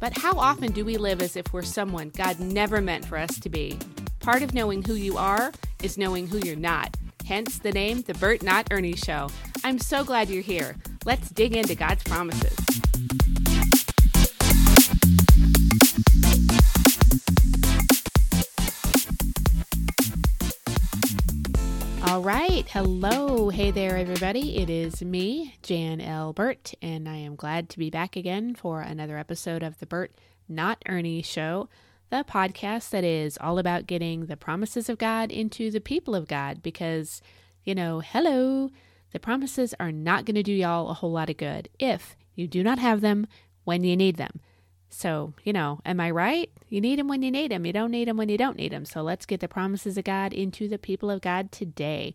But how often do we live as if we're someone God never meant for us to be? Part of knowing who you are is knowing who you're not. Hence the name, The Burt Not Ernie Show. I'm so glad you're here. Let's dig into God's promises. All right. Hello. Hey there, everybody. It is me, Jan L. Burt, and I am glad to be back again for another episode of the Burt Not Ernie Show, the podcast that is all about getting the promises of God into the people of God because, you know, hello, the promises are not going to do y'all a whole lot of good if you do not have them when you need them. So, you know, am I right? You need him when you need him. You don't need him when you don't need him. So let's get the promises of God into the people of God today.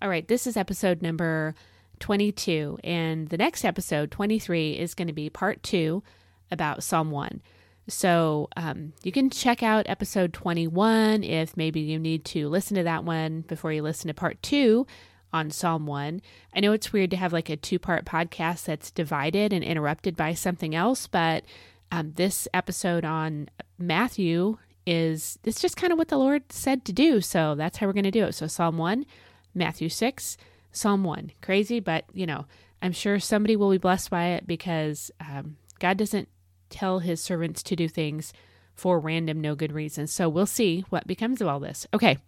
All right, this is episode number 22. And the next episode, 23, is going to be part two about Psalm 1. So um, you can check out episode 21 if maybe you need to listen to that one before you listen to part two on Psalm 1. I know it's weird to have like a two part podcast that's divided and interrupted by something else, but um, this episode on Matthew is it's just kind of what the Lord said to do. So that's how we're going to do it. So Psalm 1, Matthew 6, Psalm 1. Crazy, but you know, I'm sure somebody will be blessed by it because um, God doesn't tell his servants to do things for random, no good reasons. So we'll see what becomes of all this. Okay.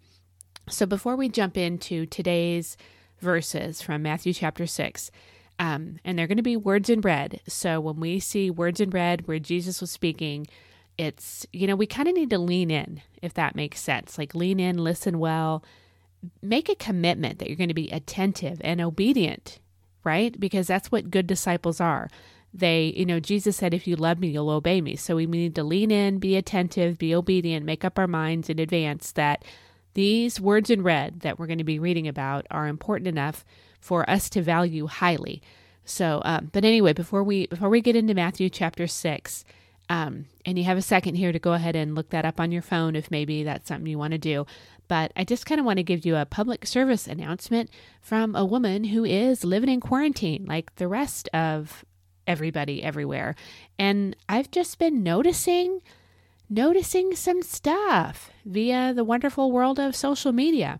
So before we jump into today's verses from Matthew chapter 6, um, and they're going to be words in red. So when we see words in red where Jesus was speaking, it's, you know, we kind of need to lean in, if that makes sense. Like lean in, listen well, make a commitment that you're going to be attentive and obedient, right? Because that's what good disciples are. They, you know, Jesus said, if you love me, you'll obey me. So we need to lean in, be attentive, be obedient, make up our minds in advance that these words in red that we're going to be reading about are important enough for us to value highly. So, um, but anyway, before we before we get into Matthew chapter six, um, and you have a second here to go ahead and look that up on your phone if maybe that's something you want to do. But I just kind of want to give you a public service announcement from a woman who is living in quarantine, like the rest of everybody everywhere. And I've just been noticing noticing some stuff via the wonderful world of social media.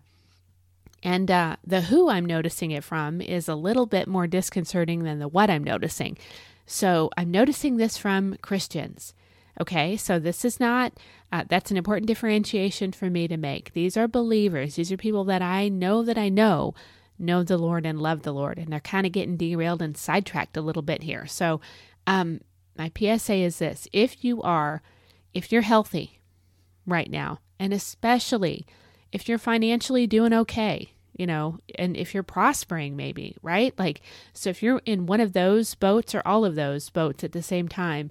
And uh, the who I'm noticing it from is a little bit more disconcerting than the what I'm noticing. So I'm noticing this from Christians. Okay, so this is not, uh, that's an important differentiation for me to make. These are believers. These are people that I know that I know know the Lord and love the Lord. And they're kind of getting derailed and sidetracked a little bit here. So um, my PSA is this if you are, if you're healthy right now, and especially if you're financially doing okay, you know, and if you're prospering, maybe, right? Like, so if you're in one of those boats or all of those boats at the same time,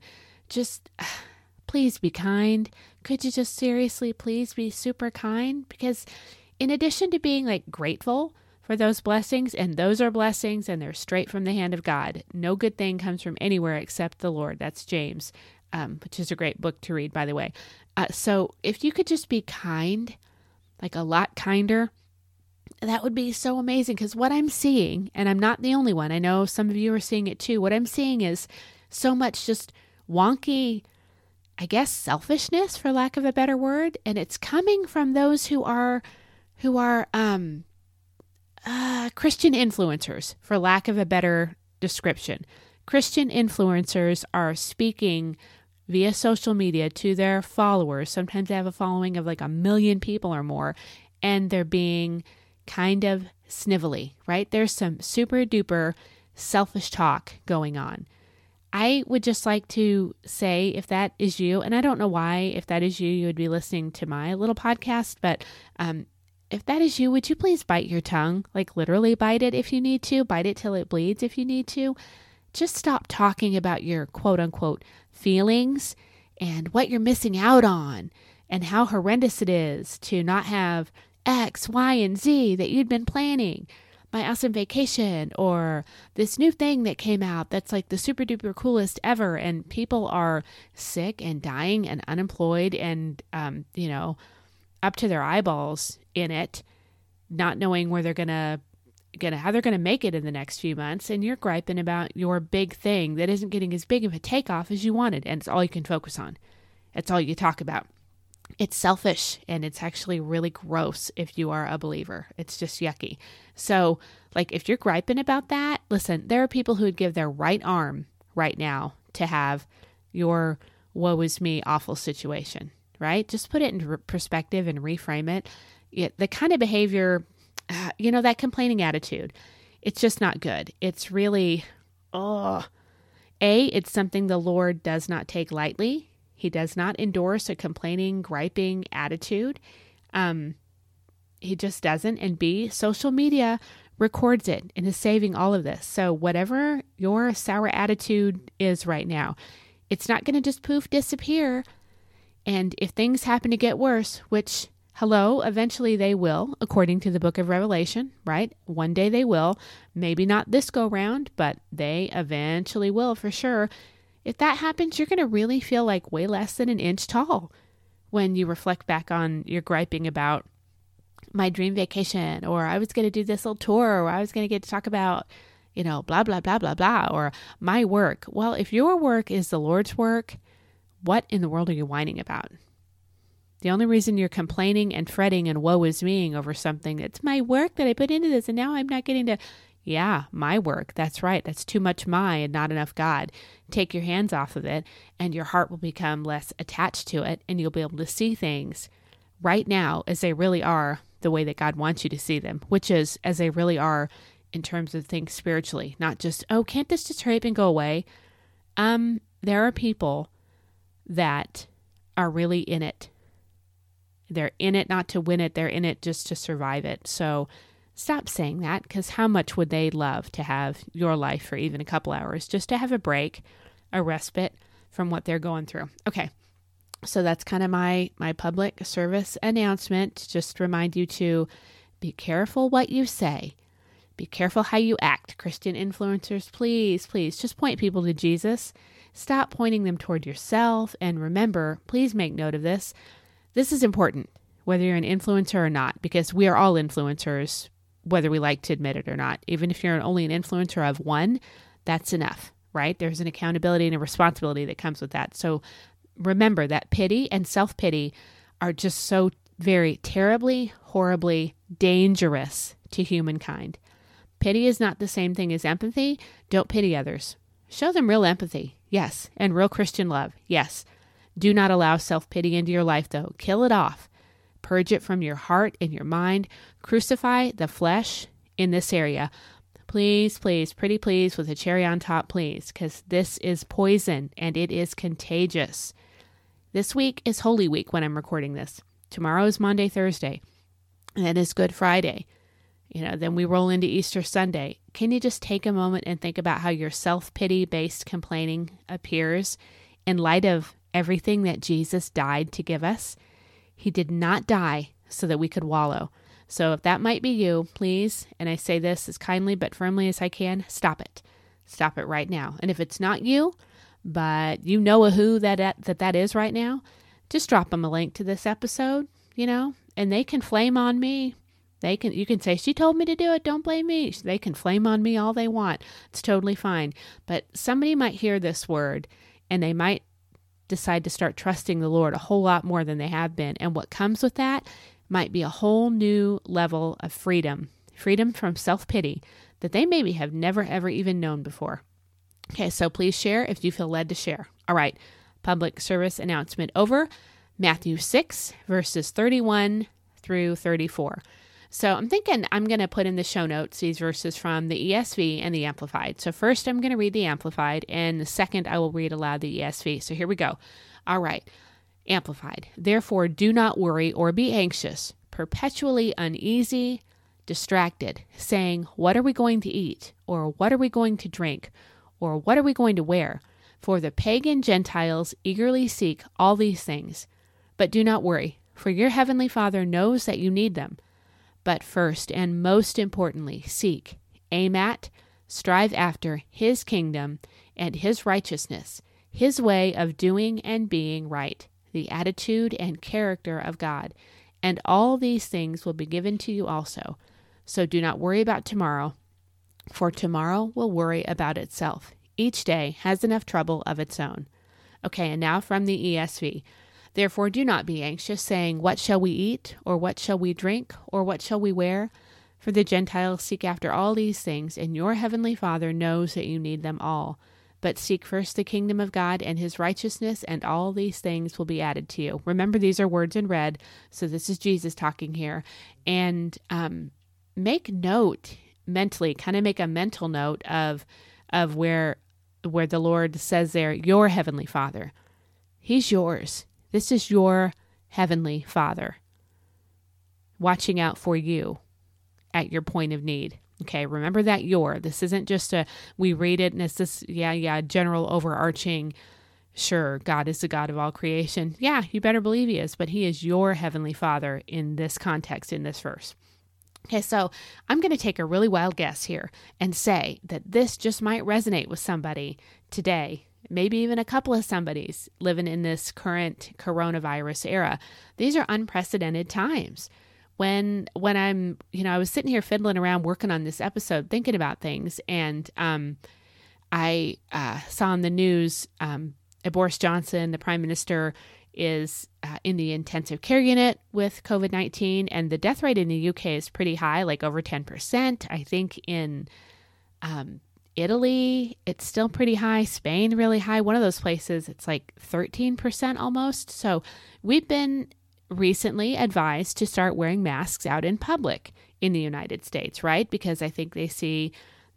just please be kind. Could you just seriously please be super kind? Because in addition to being like grateful for those blessings, and those are blessings and they're straight from the hand of God, no good thing comes from anywhere except the Lord. That's James, um, which is a great book to read, by the way. Uh, so if you could just be kind, like a lot kinder, that would be so amazing because what I'm seeing, and I'm not the only one, I know some of you are seeing it too. What I'm seeing is so much just wonky, I guess, selfishness, for lack of a better word, and it's coming from those who are, who are, um, uh, Christian influencers, for lack of a better description. Christian influencers are speaking via social media to their followers. Sometimes they have a following of like a million people or more, and they're being kind of snivelly, right? There's some super duper selfish talk going on. I would just like to say if that is you, and I don't know why, if that is you, you would be listening to my little podcast, but um, if that is you, would you please bite your tongue? Like literally bite it if you need to, bite it till it bleeds if you need to. Just stop talking about your quote unquote feelings and what you're missing out on and how horrendous it is to not have X, Y, and Z that you'd been planning. My awesome vacation, or this new thing that came out that's like the super duper coolest ever, and people are sick and dying and unemployed and, um, you know, up to their eyeballs in it, not knowing where they're gonna gonna how they're gonna make it in the next few months, and you're griping about your big thing that isn't getting as big of a takeoff as you wanted, and it's all you can focus on. It's all you talk about. It's selfish and it's actually really gross if you are a believer. It's just yucky. So, like, if you're griping about that, listen, there are people who would give their right arm right now to have your woe is me awful situation, right? Just put it in perspective and reframe it. it the kind of behavior, you know, that complaining attitude, it's just not good. It's really, oh, A, it's something the Lord does not take lightly. He does not endorse a complaining, griping attitude. Um, he just doesn't. And B, social media records it and is saving all of this. So, whatever your sour attitude is right now, it's not going to just poof disappear. And if things happen to get worse, which, hello, eventually they will, according to the book of Revelation, right? One day they will. Maybe not this go round, but they eventually will for sure. If that happens, you're going to really feel like way less than an inch tall when you reflect back on your griping about my dream vacation, or I was going to do this little tour, or I was going to get to talk about, you know, blah, blah, blah, blah, blah, or my work. Well, if your work is the Lord's work, what in the world are you whining about? The only reason you're complaining and fretting and woe is me over something that's my work that I put into this and now I'm not getting to yeah, my work. That's right. That's too much my and not enough God. Take your hands off of it, and your heart will become less attached to it, and you'll be able to see things right now as they really are, the way that God wants you to see them, which is as they really are in terms of things spiritually, not just, oh, can't this just hurry up and go away? Um, there are people that are really in it. They're in it not to win it, they're in it just to survive it. So Stop saying that because how much would they love to have your life for even a couple hours just to have a break, a respite from what they're going through? Okay. So that's kind of my my public service announcement. Just remind you to be careful what you say. Be careful how you act. Christian influencers, please, please just point people to Jesus. Stop pointing them toward yourself and remember, please make note of this. This is important whether you're an influencer or not because we are all influencers whether we like to admit it or not. Even if you're only an influencer of one, that's enough, right? There's an accountability and a responsibility that comes with that. So remember that pity and self pity are just so very terribly, horribly dangerous to humankind. Pity is not the same thing as empathy. Don't pity others. Show them real empathy, yes, and real Christian love, yes. Do not allow self pity into your life, though. Kill it off. Purge it from your heart and your mind. Crucify the flesh in this area. Please, please, pretty please, with a cherry on top, please, because this is poison and it is contagious. This week is Holy Week when I'm recording this. Tomorrow is Monday, Thursday, and then is Good Friday. You know, then we roll into Easter Sunday. Can you just take a moment and think about how your self pity based complaining appears in light of everything that Jesus died to give us? He did not die so that we could wallow. So if that might be you, please, and I say this as kindly but firmly as I can, stop it. Stop it right now. And if it's not you, but you know a who that that, that is right now, just drop them a link to this episode, you know, and they can flame on me. They can you can say she told me to do it, don't blame me. They can flame on me all they want. It's totally fine. But somebody might hear this word and they might decide to start trusting the Lord a whole lot more than they have been. And what comes with that might be a whole new level of freedom freedom from self pity that they maybe have never, ever even known before. Okay, so please share if you feel led to share. All right, public service announcement over. Matthew 6, verses 31 through 34. So I'm thinking I'm going to put in the show notes these verses from the ESV and the Amplified. So first I'm going to read the Amplified, and the second I will read aloud the ESV. So here we go. All right. Amplified. Therefore, do not worry or be anxious, perpetually uneasy, distracted, saying, What are we going to eat? Or what are we going to drink? Or what are we going to wear? For the pagan Gentiles eagerly seek all these things But do not worry, for your heavenly Father knows that you need them. But first and most importantly, seek, aim at, strive after His kingdom and His righteousness, His way of doing and being right, the attitude and character of God. And all these things will be given to you also. So do not worry about tomorrow, for tomorrow will worry about itself. Each day has enough trouble of its own. Okay, and now from the ESV. Therefore, do not be anxious, saying, What shall we eat? Or what shall we drink? Or what shall we wear? For the Gentiles seek after all these things, and your heavenly Father knows that you need them all. But seek first the kingdom of God and his righteousness, and all these things will be added to you. Remember, these are words in red, so this is Jesus talking here. And um, make note mentally, kind of make a mental note of of where where the Lord says there, your heavenly Father. He's yours. This is your heavenly Father watching out for you at your point of need. Okay, remember that your. This isn't just a, we read it and it's this, yeah, yeah, general overarching, sure, God is the God of all creation. Yeah, you better believe He is, but He is your heavenly Father in this context, in this verse. Okay, so I'm going to take a really wild guess here and say that this just might resonate with somebody today maybe even a couple of somebodies living in this current coronavirus era. These are unprecedented times. When when I'm, you know, I was sitting here fiddling around working on this episode, thinking about things, and um, I uh, saw on the news um, Boris Johnson, the Prime Minister, is uh, in the intensive care unit with COVID 19, and the death rate in the UK is pretty high, like over 10%. I think in um, Italy, it's still pretty high. Spain, really high. One of those places, it's like 13% almost. So we've been recently advised to start wearing masks out in public in the United States, right? Because I think they see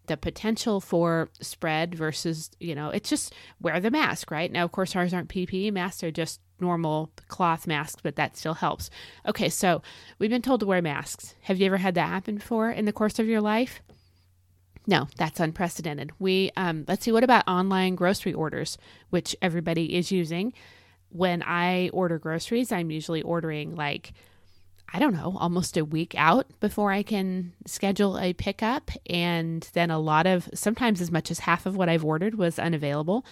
the potential for spread versus, you know, it's just wear the mask, right? Now, of course, ours aren't PPE masks, they're just normal cloth masks, but that still helps. Okay, so we've been told to wear masks. Have you ever had that happen before in the course of your life? No, that's unprecedented. We um, let's see. What about online grocery orders, which everybody is using? When I order groceries, I'm usually ordering like I don't know, almost a week out before I can schedule a pickup, and then a lot of sometimes as much as half of what I've ordered was unavailable.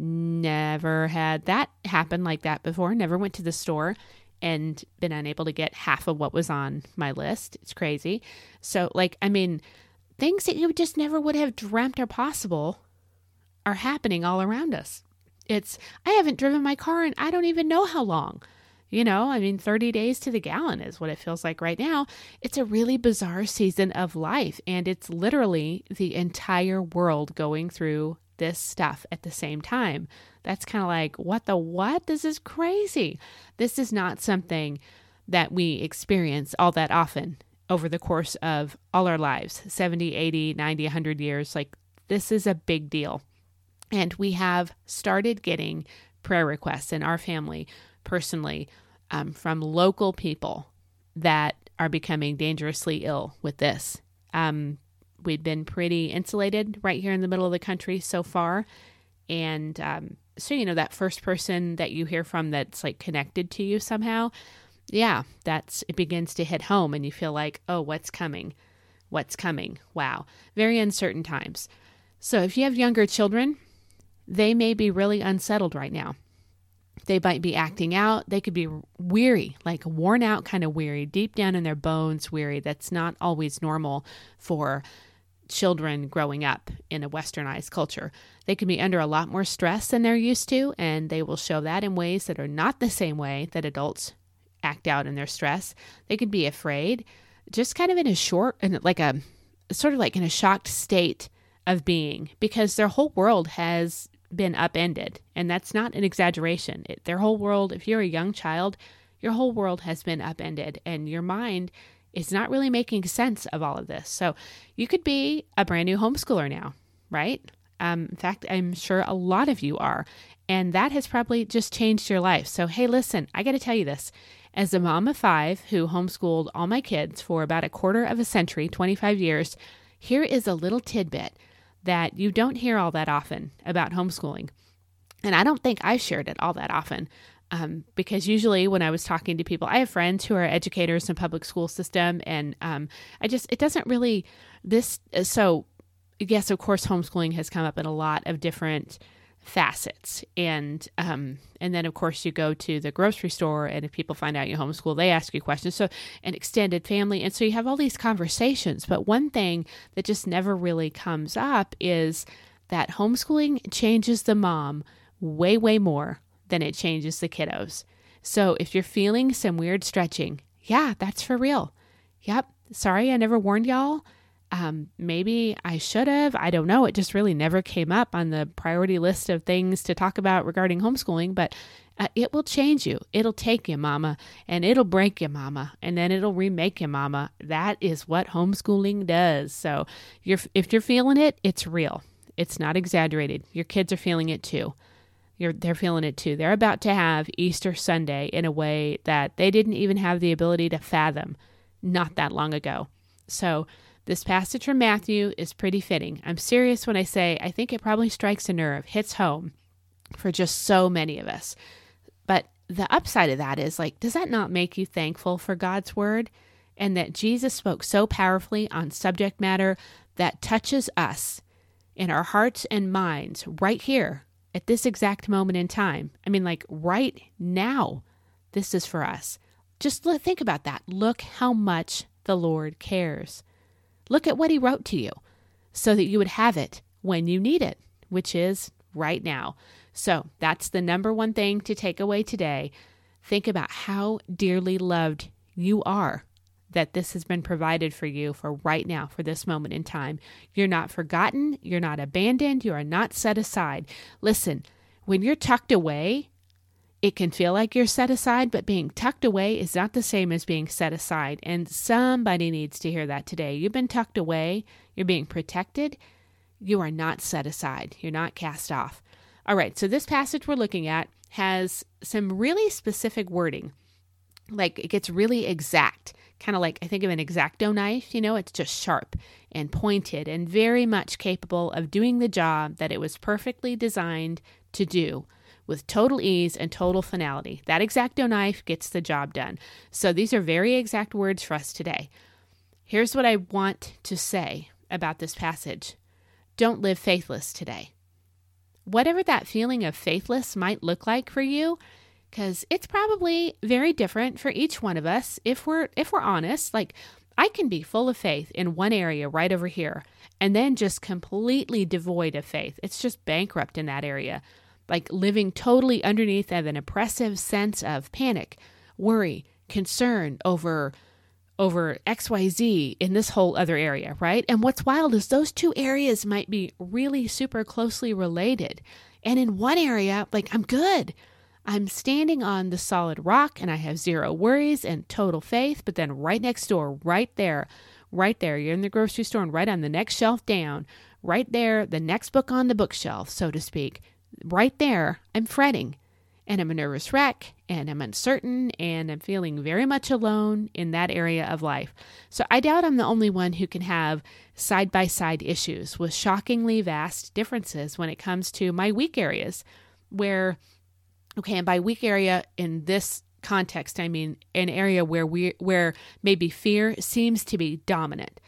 Never had that happen like that before. Never went to the store and been unable to get half of what was on my list. It's crazy. So, like, I mean things that you just never would have dreamt are possible are happening all around us. It's, I haven't driven my car in I don't even know how long. You know, I mean, 30 days to the gallon is what it feels like right now. It's a really bizarre season of life, and it's literally the entire world going through this stuff at the same time. That's kind of like, what the what? This is crazy. This is not something that we experience all that often over the course of all our lives 70, 80, 90, 100 years. Like, this is a big deal. And we have started getting prayer requests in our family personally um, from local people that are becoming dangerously ill with this. Um, we've been pretty insulated right here in the middle of the country so far. And um, so, you know, that first person that you hear from that's like connected to you somehow, yeah, that's it begins to hit home and you feel like, oh, what's coming? What's coming? Wow. Very uncertain times. So if you have younger children, they may be really unsettled right now. They might be acting out. They could be weary, like worn out, kind of weary, deep down in their bones, weary. That's not always normal for children growing up in a westernized culture. They can be under a lot more stress than they're used to, and they will show that in ways that are not the same way that adults act out in their stress. They could be afraid, just kind of in a short and like a sort of like in a shocked state of being because their whole world has been upended. And that's not an exaggeration. It, their whole world, if you're a young child, your whole world has been upended and your mind is not really making sense of all of this. So you could be a brand new homeschooler now, right? Um, in fact, I'm sure a lot of you are. And that has probably just changed your life. So, hey, listen, I got to tell you this. As a mom of five who homeschooled all my kids for about a quarter of a century, 25 years, here is a little tidbit that you don't hear all that often about homeschooling. And I don't think I've shared it all that often. Um, because usually when I was talking to people, I have friends who are educators in public school system, and um, I just it doesn't really this. So yes, of course, homeschooling has come up in a lot of different facets. And um and then of course you go to the grocery store and if people find out you homeschool they ask you questions. So an extended family and so you have all these conversations. But one thing that just never really comes up is that homeschooling changes the mom way way more than it changes the kiddos. So if you're feeling some weird stretching yeah that's for real. Yep. Sorry i never warned y'all um, maybe I should have. I don't know. It just really never came up on the priority list of things to talk about regarding homeschooling, but uh, it will change you. It'll take you, mama, and it'll break you, mama, and then it'll remake you, mama. That is what homeschooling does. So, you're, if you're feeling it, it's real. It's not exaggerated. Your kids are feeling it too. You're, they're feeling it too. They're about to have Easter Sunday in a way that they didn't even have the ability to fathom not that long ago. So, this passage from Matthew is pretty fitting. I'm serious when I say I think it probably strikes a nerve, hits home for just so many of us. But the upside of that is like, does that not make you thankful for God's word? And that Jesus spoke so powerfully on subject matter that touches us in our hearts and minds right here at this exact moment in time. I mean, like right now, this is for us. Just think about that. Look how much the Lord cares. Look at what he wrote to you so that you would have it when you need it, which is right now. So that's the number one thing to take away today. Think about how dearly loved you are that this has been provided for you for right now, for this moment in time. You're not forgotten. You're not abandoned. You are not set aside. Listen, when you're tucked away, it can feel like you're set aside, but being tucked away is not the same as being set aside. And somebody needs to hear that today. You've been tucked away, you're being protected, you are not set aside, you're not cast off. All right, so this passage we're looking at has some really specific wording. Like it gets really exact, kind of like I think of an exacto knife, you know, it's just sharp and pointed and very much capable of doing the job that it was perfectly designed to do with total ease and total finality. That exacto knife gets the job done. So these are very exact words for us today. Here's what I want to say about this passage don't live faithless today. Whatever that feeling of faithless might look like for you, because it's probably very different for each one of us if we're if we're honest like i can be full of faith in one area right over here and then just completely devoid of faith it's just bankrupt in that area like living totally underneath of an oppressive sense of panic, worry, concern over over XYZ in this whole other area, right? And what's wild is those two areas might be really super closely related. And in one area, like I'm good. I'm standing on the solid rock and I have zero worries and total faith. But then right next door, right there, right there, you're in the grocery store and right on the next shelf down, right there, the next book on the bookshelf, so to speak, right there, I'm fretting and I'm a nervous wreck and I'm uncertain and I'm feeling very much alone in that area of life. So I doubt I'm the only one who can have side by side issues with shockingly vast differences when it comes to my weak areas where okay, and by weak area in this context, I mean an area where we where maybe fear seems to be dominant.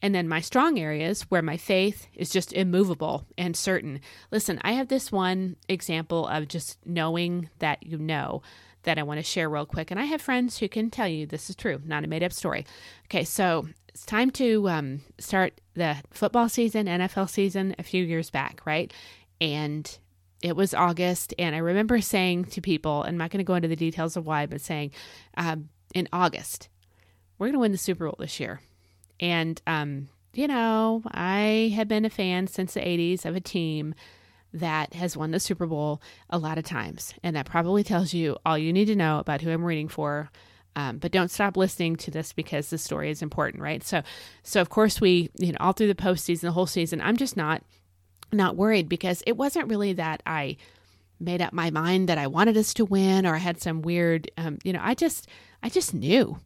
And then my strong areas where my faith is just immovable and certain. Listen, I have this one example of just knowing that you know that I want to share real quick. And I have friends who can tell you this is true, not a made up story. Okay, so it's time to um, start the football season, NFL season a few years back, right? And it was August. And I remember saying to people, I'm not going to go into the details of why, but saying um, in August, we're going to win the Super Bowl this year. And, um, you know, I have been a fan since the 80s of a team that has won the Super Bowl a lot of times. And that probably tells you all you need to know about who I'm rooting for. Um, but don't stop listening to this because the story is important, right? So, so of course we, you know, all through the postseason, the whole season, I'm just not, not worried because it wasn't really that I made up my mind that I wanted us to win or I had some weird, um, you know, I just, I just knew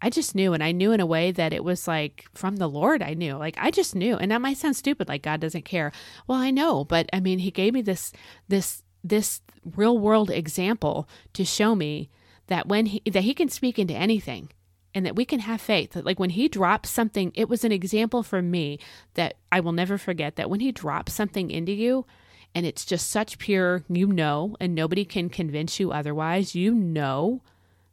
I just knew, and I knew in a way that it was like from the Lord. I knew, like I just knew, and that might sound stupid, like God doesn't care. Well, I know, but I mean, He gave me this this this real world example to show me that when he, that he can speak into anything and that we can have faith that like when he drops something it was an example for me that I will never forget that when he drops something into you and it's just such pure you know and nobody can convince you otherwise you know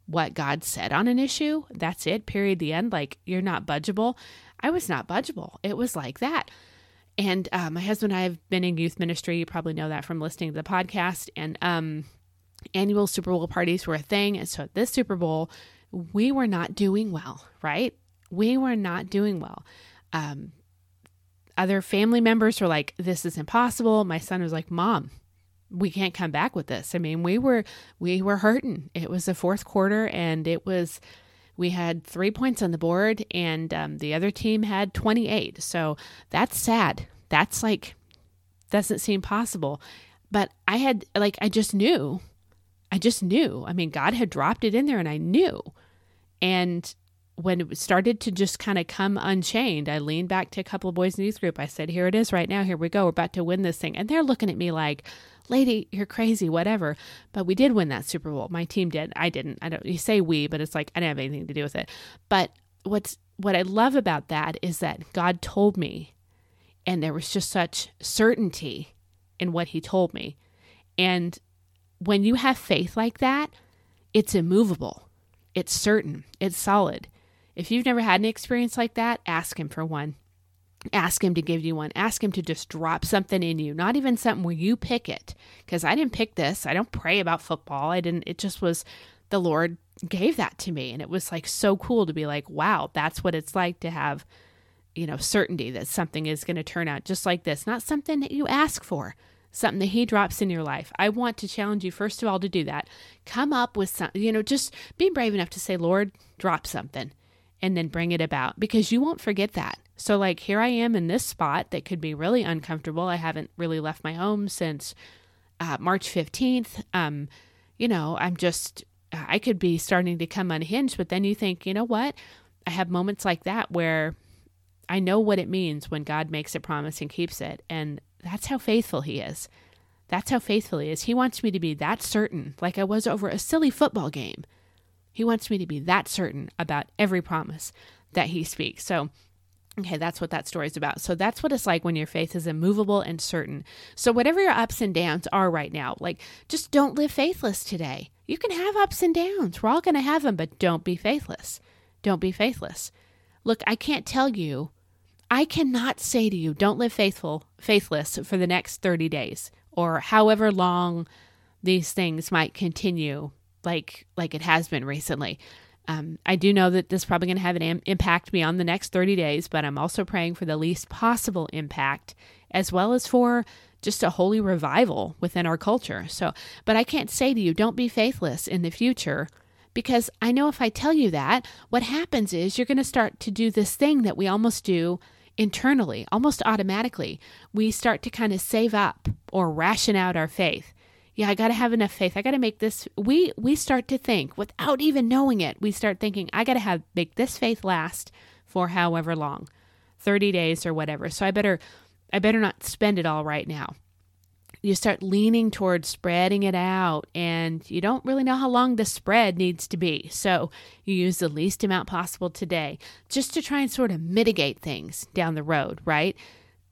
what God said on an issue that's it period the end like you're not budgeable I was not budgeable it was like that and uh, my husband and I have been in youth ministry. You probably know that from listening to the podcast. And um, annual Super Bowl parties were a thing. And so at this Super Bowl, we were not doing well, right? We were not doing well. Um, other family members were like, "This is impossible." My son was like, "Mom, we can't come back with this." I mean, we were we were hurting. It was the fourth quarter, and it was we had three points on the board, and um, the other team had 28. So that's sad. That's like, doesn't seem possible. But I had, like, I just knew. I just knew. I mean, God had dropped it in there, and I knew. And when it started to just kind of come unchained, I leaned back to a couple of boys in youth group. I said, Here it is right now. Here we go. We're about to win this thing. And they're looking at me like, lady, you're crazy, whatever. But we did win that Super Bowl. My team did. I didn't. I don't you say we, but it's like I didn't have anything to do with it. But what's what I love about that is that God told me and there was just such certainty in what he told me. And when you have faith like that, it's immovable. It's certain. It's solid. If you've never had an experience like that, ask him for one. Ask him to give you one. Ask him to just drop something in you not even something where you pick it. Because i didn't pick this. I don't pray about football. I didn't it just was the lord gave that to me. And it was like so cool to be like wow that's what it's like to have you know certainty that something is going to turn out just like this. Not something that you ask for. Something that he drops in your life. I want to challenge you first of all to do that. Come up with some you know just be brave enough to say lord drop something and then bring it about because you won't forget that so, like, here I am in this spot that could be really uncomfortable. I haven't really left my home since uh, March 15th. Um, you know, I'm just, I could be starting to come unhinged, but then you think, you know what? I have moments like that where I know what it means when God makes a promise and keeps it. And that's how faithful He is. That's how faithful He is. He wants me to be that certain, like I was over a silly football game. He wants me to be that certain about every promise that He speaks. So, Okay, that's what that story is about. So that's what it's like when your faith is immovable and certain. So whatever your ups and downs are right now, like just don't live faithless today. You can have ups and downs. We're all going to have them, but don't be faithless. Don't be faithless. Look, I can't tell you. I cannot say to you, don't live faithful, faithless for the next 30 days or however long these things might continue like like it has been recently. Um, I do know that this is probably going to have an Im- impact beyond the next 30 days, but I'm also praying for the least possible impact as well as for just a holy revival within our culture. So, but I can't say to you, don't be faithless in the future because I know if I tell you that, what happens is you're going to start to do this thing that we almost do internally, almost automatically. We start to kind of save up or ration out our faith yeah, I got to have enough faith. I got to make this we we start to think without even knowing it. We start thinking I got to have make this faith last for however long. 30 days or whatever. So I better I better not spend it all right now. You start leaning towards spreading it out and you don't really know how long the spread needs to be. So you use the least amount possible today just to try and sort of mitigate things down the road, right?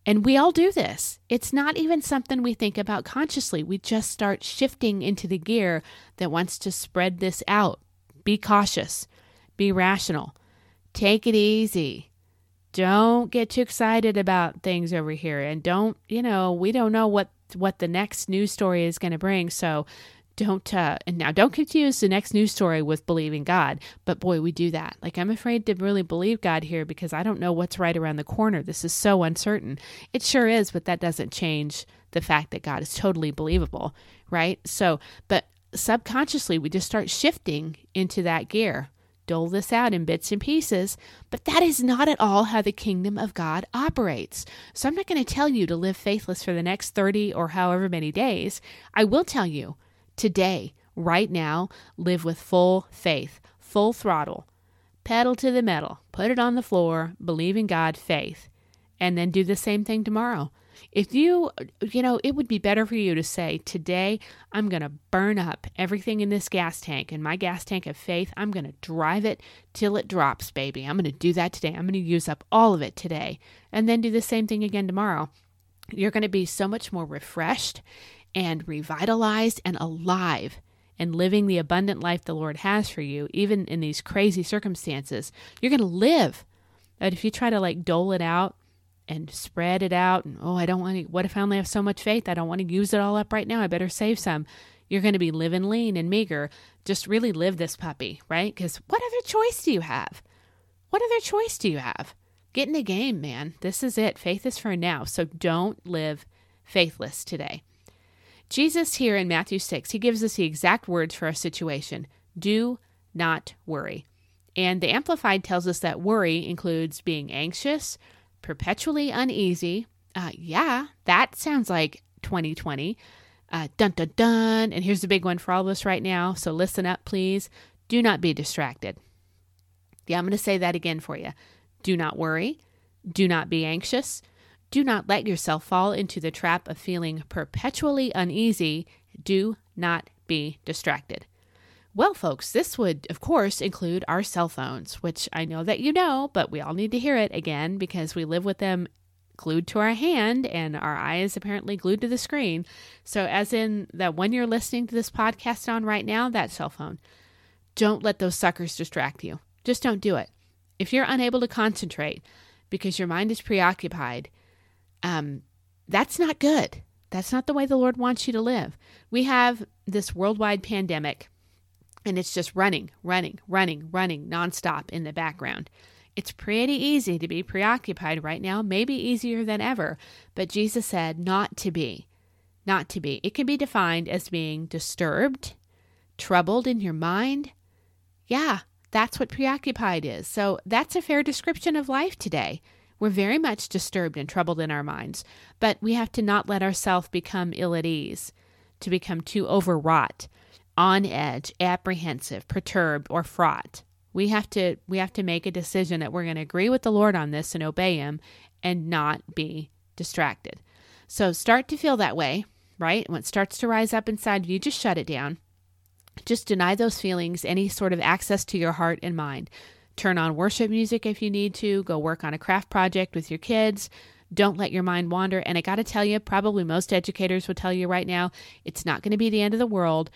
And we all do this. It's not even something we think about consciously. We just start shifting into the gear that wants to spread this out. Be cautious, be rational, take it easy. Don't get too excited about things over here and don't, you know, we don't know what what the next news story is going to bring. So don't uh and now don't confuse the next news story with believing god. But boy we do that. Like i'm afraid to really believe god here because i don't know what's right around the corner. This is so uncertain. It sure is but that doesn't change the fact that god is totally believable right? So but subconsciously we just start shifting into that gear. Dole this out in bits and pieces, but that is not at all how the kingdom of God operates. So I'm not going to tell you to live faithless for the next 30 or however many days. I will tell you Today, right now, live with full faith, full throttle. Pedal to the metal, put it on the floor, believe in God, faith. And then do the same thing tomorrow. If you, you know, it would be better for you to say, Today, I'm going to burn up everything in this gas tank, and my gas tank of faith, I'm going to drive it till it drops, baby. I'm going to do that today. I'm going to use up all of it today. And then do the same thing again tomorrow. You're going to be so much more refreshed and revitalized and alive and living the abundant life the Lord has for you, even in these crazy circumstances. You're going to live. But if you try to like dole it out and spread it out, and oh, I don't want to, what if I only have so much faith? I don't want to use it all up right now. I better save some. You're going to be living lean and meager. Just really live this puppy, right? Because what other choice do you have? What other choice do you have? Get in the game, man. This is it. Faith is for now. So don't live faithless today. Jesus, here in Matthew 6, he gives us the exact words for our situation do not worry. And the Amplified tells us that worry includes being anxious, perpetually uneasy. Uh, yeah, that sounds like 2020. Uh, dun dun dun. And here's the big one for all of us right now. So listen up, please. Do not be distracted. Yeah, I'm going to say that again for you. Do not worry. Do not be anxious. Do not let yourself fall into the trap of feeling perpetually uneasy. Do not be distracted. Well, folks, this would, of course, include our cell phones, which I know that you know, but we all need to hear it again because we live with them glued to our hand and our eyes apparently glued to the screen. So, as in that when you're listening to this podcast on right now, that cell phone, don't let those suckers distract you. Just don't do it. If you're unable to concentrate because your mind is preoccupied, um, that's not good. That's not the way the Lord wants you to live. We have this worldwide pandemic, and it's just running, running, running, running nonstop in the background. It's pretty easy to be preoccupied right now, maybe easier than ever, but Jesus said not to be. Not to be. It can be defined as being disturbed, troubled in your mind. Yeah, that's what preoccupied is. So that's a fair description of life today. We're very much disturbed and troubled in our minds, but we have to not let ourselves become ill at ease, to become too overwrought, on edge, apprehensive, perturbed, or fraught. We have to we have to make a decision that we're going to agree with the Lord on this and obey him and not be distracted. So start to feel that way, right? When it starts to rise up inside you, just shut it down. Just deny those feelings any sort of access to your heart and mind. Turn on worship music if you need to. Go work on a craft project with your kids. Don't let your mind wander. And I got to tell you, probably most educators will tell you right now, it's not going to be the end of the world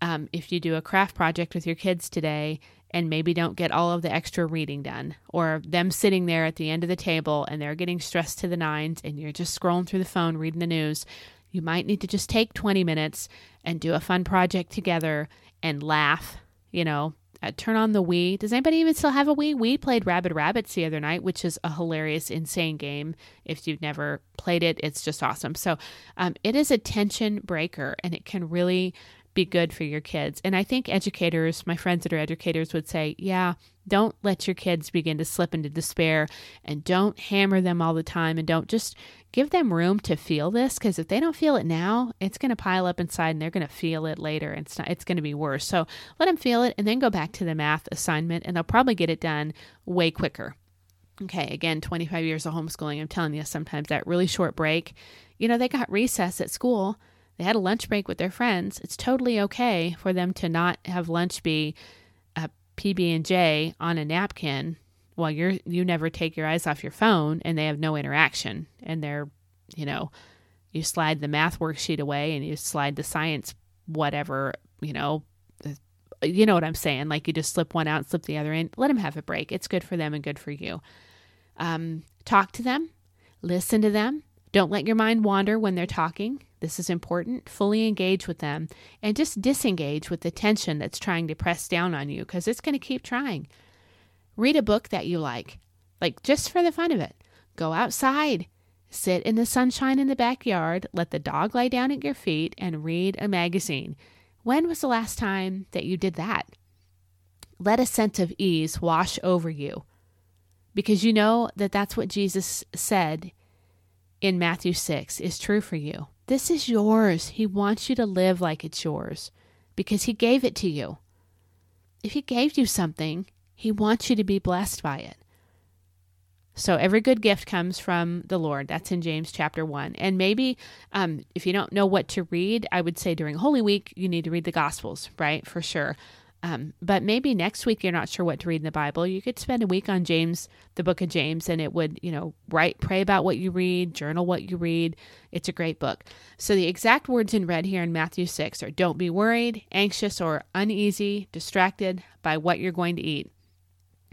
um, if you do a craft project with your kids today and maybe don't get all of the extra reading done, or them sitting there at the end of the table and they're getting stressed to the nines and you're just scrolling through the phone reading the news. You might need to just take 20 minutes and do a fun project together and laugh, you know, uh, turn on the Wii. Does anybody even still have a Wii? We played Rabid Rabbits the other night, which is a hilarious, insane game. If you've never played it, it's just awesome. So um, it is a tension breaker and it can really be good for your kids. And I think educators, my friends that are educators, would say, yeah, don't let your kids begin to slip into despair and don't hammer them all the time and don't just give them room to feel this because if they don't feel it now, it's going to pile up inside and they're going to feel it later and it's, not, it's going to be worse. So let them feel it and then go back to the math assignment and they'll probably get it done way quicker. Okay, again, 25 years of homeschooling, I'm telling you, sometimes that really short break, you know, they got recess at school they had a lunch break with their friends. It's totally okay for them to not have lunch be a PB and J on a napkin while you're you never take your eyes off your phone and they have no interaction and they're, you know, you slide the math worksheet away and you slide the science whatever, you know, you know what I'm saying? Like you just slip one out, slip the other in. Let them have a break. It's good for them and good for you. Um, talk to them, listen to them. Don't let your mind wander when they're talking. This is important. Fully engage with them and just disengage with the tension that's trying to press down on you because it's going to keep trying. Read a book that you like, like just for the fun of it. Go outside, sit in the sunshine in the backyard, let the dog lie down at your feet, and read a magazine. When was the last time that you did that? Let a sense of ease wash over you because you know that that's what Jesus said in Matthew 6 is true for you. This is yours. He wants you to live like it's yours because He gave it to you. If He gave you something, He wants you to be blessed by it. So every good gift comes from the Lord. That's in James chapter 1. And maybe um, if you don't know what to read, I would say during Holy Week, you need to read the Gospels, right? For sure. Um, but maybe next week you're not sure what to read in the Bible. You could spend a week on James, the book of James, and it would, you know, write, pray about what you read, journal what you read. It's a great book. So the exact words in red here in Matthew 6 are don't be worried, anxious, or uneasy, distracted by what you're going to eat.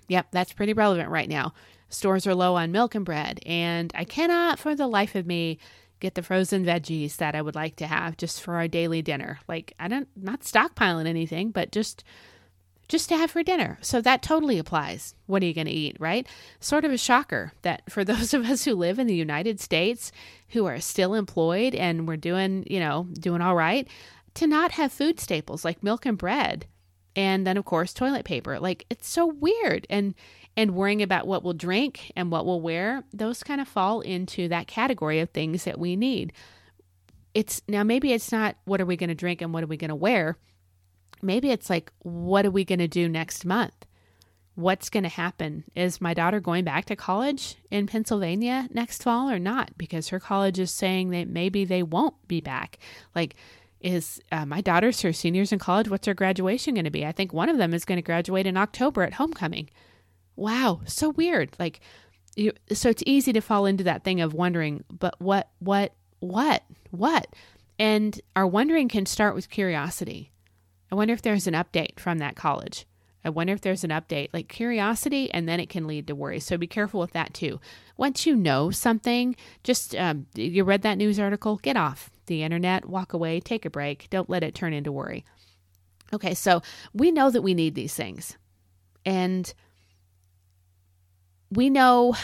Yep, that's pretty relevant right now. Stores are low on milk and bread, and I cannot for the life of me get the frozen veggies that I would like to have just for our daily dinner. Like I don't not stockpiling anything, but just just to have for dinner. So that totally applies. What are you going to eat, right? Sort of a shocker that for those of us who live in the United States who are still employed and we're doing, you know, doing all right, to not have food staples like milk and bread and then of course toilet paper. Like it's so weird and and worrying about what we'll drink and what we'll wear, those kind of fall into that category of things that we need. It's now maybe it's not what are we going to drink and what are we going to wear? Maybe it's like what are we going to do next month? What's going to happen? Is my daughter going back to college in Pennsylvania next fall or not? Because her college is saying that maybe they won't be back. Like, is uh, my daughter's her seniors in college? What's her graduation going to be? I think one of them is going to graduate in October at homecoming wow, so weird. Like, you, so it's easy to fall into that thing of wondering, but what, what, what, what? And our wondering can start with curiosity. I wonder if there's an update from that college. I wonder if there's an update, like curiosity, and then it can lead to worry. So be careful with that too. Once you know something, just um, you read that news article, get off the internet, walk away, take a break. Don't let it turn into worry. Okay, so we know that we need these things. And we know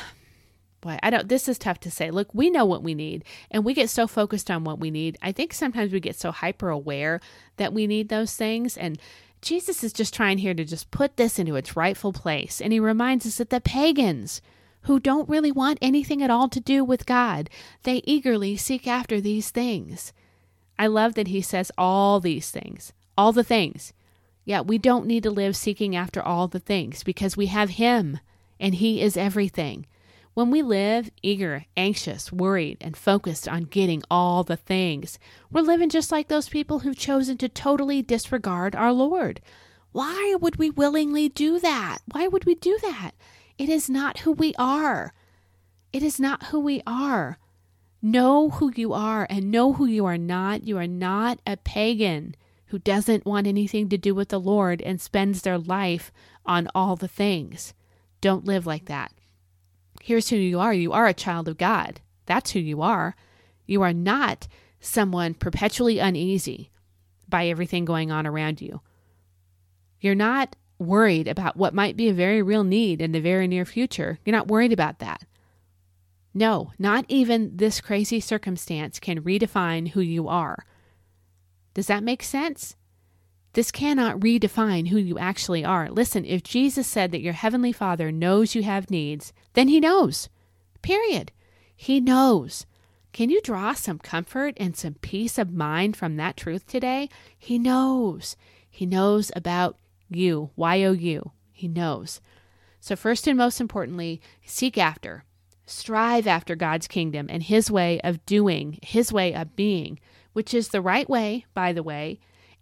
boy, I don't, this is tough to say. Look, we know what we need, and we get so focused on what we need. I think sometimes we get so hyper aware that we need those things. And Jesus is just trying here to just put this into its rightful place. And he reminds us that the pagans, who don't really want anything at all to do with God, they eagerly seek after these things. I love that he says all these things, all the things. Yet we don't need to live seeking after all the things because we have him and He is everything. When we live eager, anxious, worried, and focused on getting all the things, we're living just like those people who've chosen to totally disregard our Lord. Why would we willingly do that? Why would we do that? It is not who we are. It is not who we are. Know who you are and know who you are not. You are not a pagan who doesn't want anything to do with the Lord and spends their life on all the things. Don't live like that. Here's who you are you are a child of God. That's who you are. You are not someone perpetually uneasy by everything going on around you. You're not worried about what might be a very real need in the very near future. You're not worried about that. No, not even this crazy circumstance can redefine who you are. Does that make sense? This cannot redefine who you actually are. Listen, if Jesus said that your heavenly Father knows you have needs, then he knows. Period. He knows. Can you draw some comfort and some peace of mind from that truth today? He knows. He knows about you. Y O U. He knows. So, first and most importantly, seek after, strive after God's kingdom and His way of doing, His way of being, which is the right way, by the way,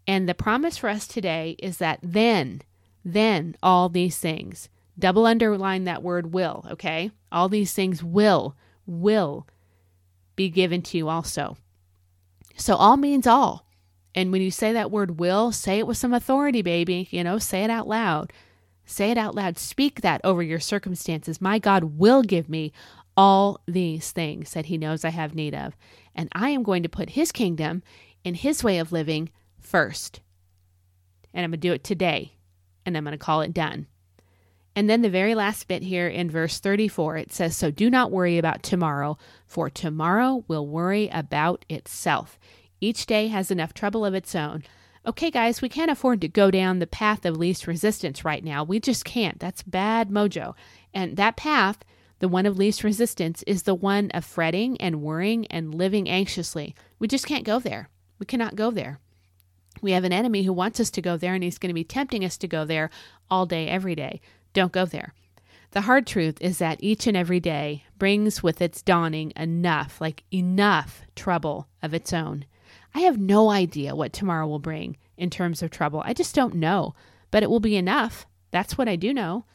and the promise for us today is that then, then all these things, double underline that word will, okay? All these things will, will be given to you also. So all means all. And when you say that word will, say it with some authority, baby. You know, say it out loud. Say it out loud. Speak that over your circumstances. My God will give me all these things that He knows I have need of. And I am going to put His kingdom and His way of living first. And I'm going to do it today. And I'm going to call it done. And then the very last bit here in verse 34, it says, So do not worry about tomorrow, for tomorrow will worry about itself. Each day has enough trouble of its own. Okay, guys, we can't afford to go down the path of least resistance right now. We just can't. That's bad mojo. And that path, the one of least resistance, is the one of fretting and worrying and living anxiously. We just can't go there. We cannot go there. We have an enemy who wants us to go there and he's going to be tempting us to go there all day, every day. Don't go there. The hard truth is that each and every day brings with its dawning enough, like enough trouble of its own. I have no idea what tomorrow will bring in terms of trouble. I just don't know, but it will be enough. That's what I do know.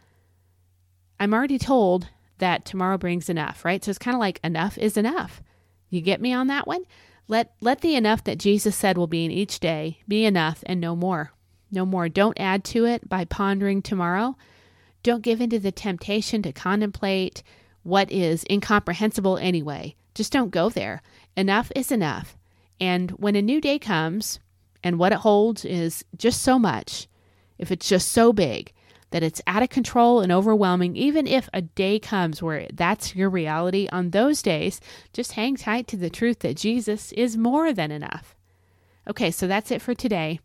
I'm already told that tomorrow brings enough, right? So it's kind of like enough is enough. You get me on that one? Let let the enough that Jesus said will be in each day be enough and no more. No more. Don't add to it by pondering tomorrow. Don't give in to the temptation to contemplate what is incomprehensible anyway. Just don't go there. Enough is enough. And when a new day comes, and what it holds is just so much, if it's just so big that it's out of control and overwhelming, even if a day comes where that's your reality, on those days, just hang tight to the truth that Jesus is more than enough. Okay, so that's it for today.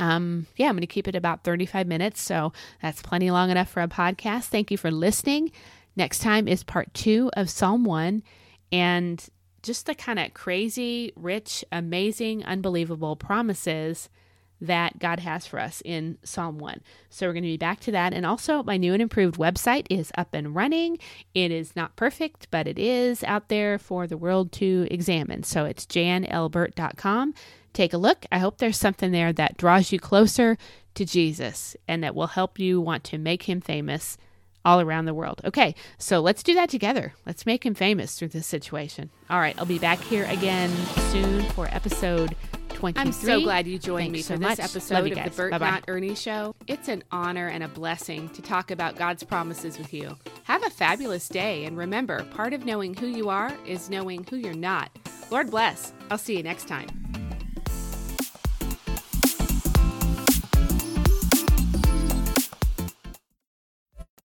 Um, yeah, I'm going to keep it about 35 minutes, so that's plenty long enough for a podcast. Thank you for listening. Next time is part two of Psalm 1. And just the kind of crazy, rich, amazing, unbelievable promises that God has for us in Psalm 1. So we're going to be back to that. And also, my new and improved website is up and running. It is not perfect, but it is out there for the world to examine. So it's janelburt.com. Take a look. I hope there's something there that draws you closer to Jesus and that will help you want to make him famous all around the world. Okay, so let's do that together. Let's make him famous through this situation. All right, I'll be back here again soon for episode 23. I'm so glad you joined Thanks me so for much. this episode of the Burt Bye-bye. Not Ernie Show. It's an honor and a blessing to talk about God's promises with you. Have a fabulous day, and remember, part of knowing who you are is knowing who you're not. Lord bless. I'll see you next time.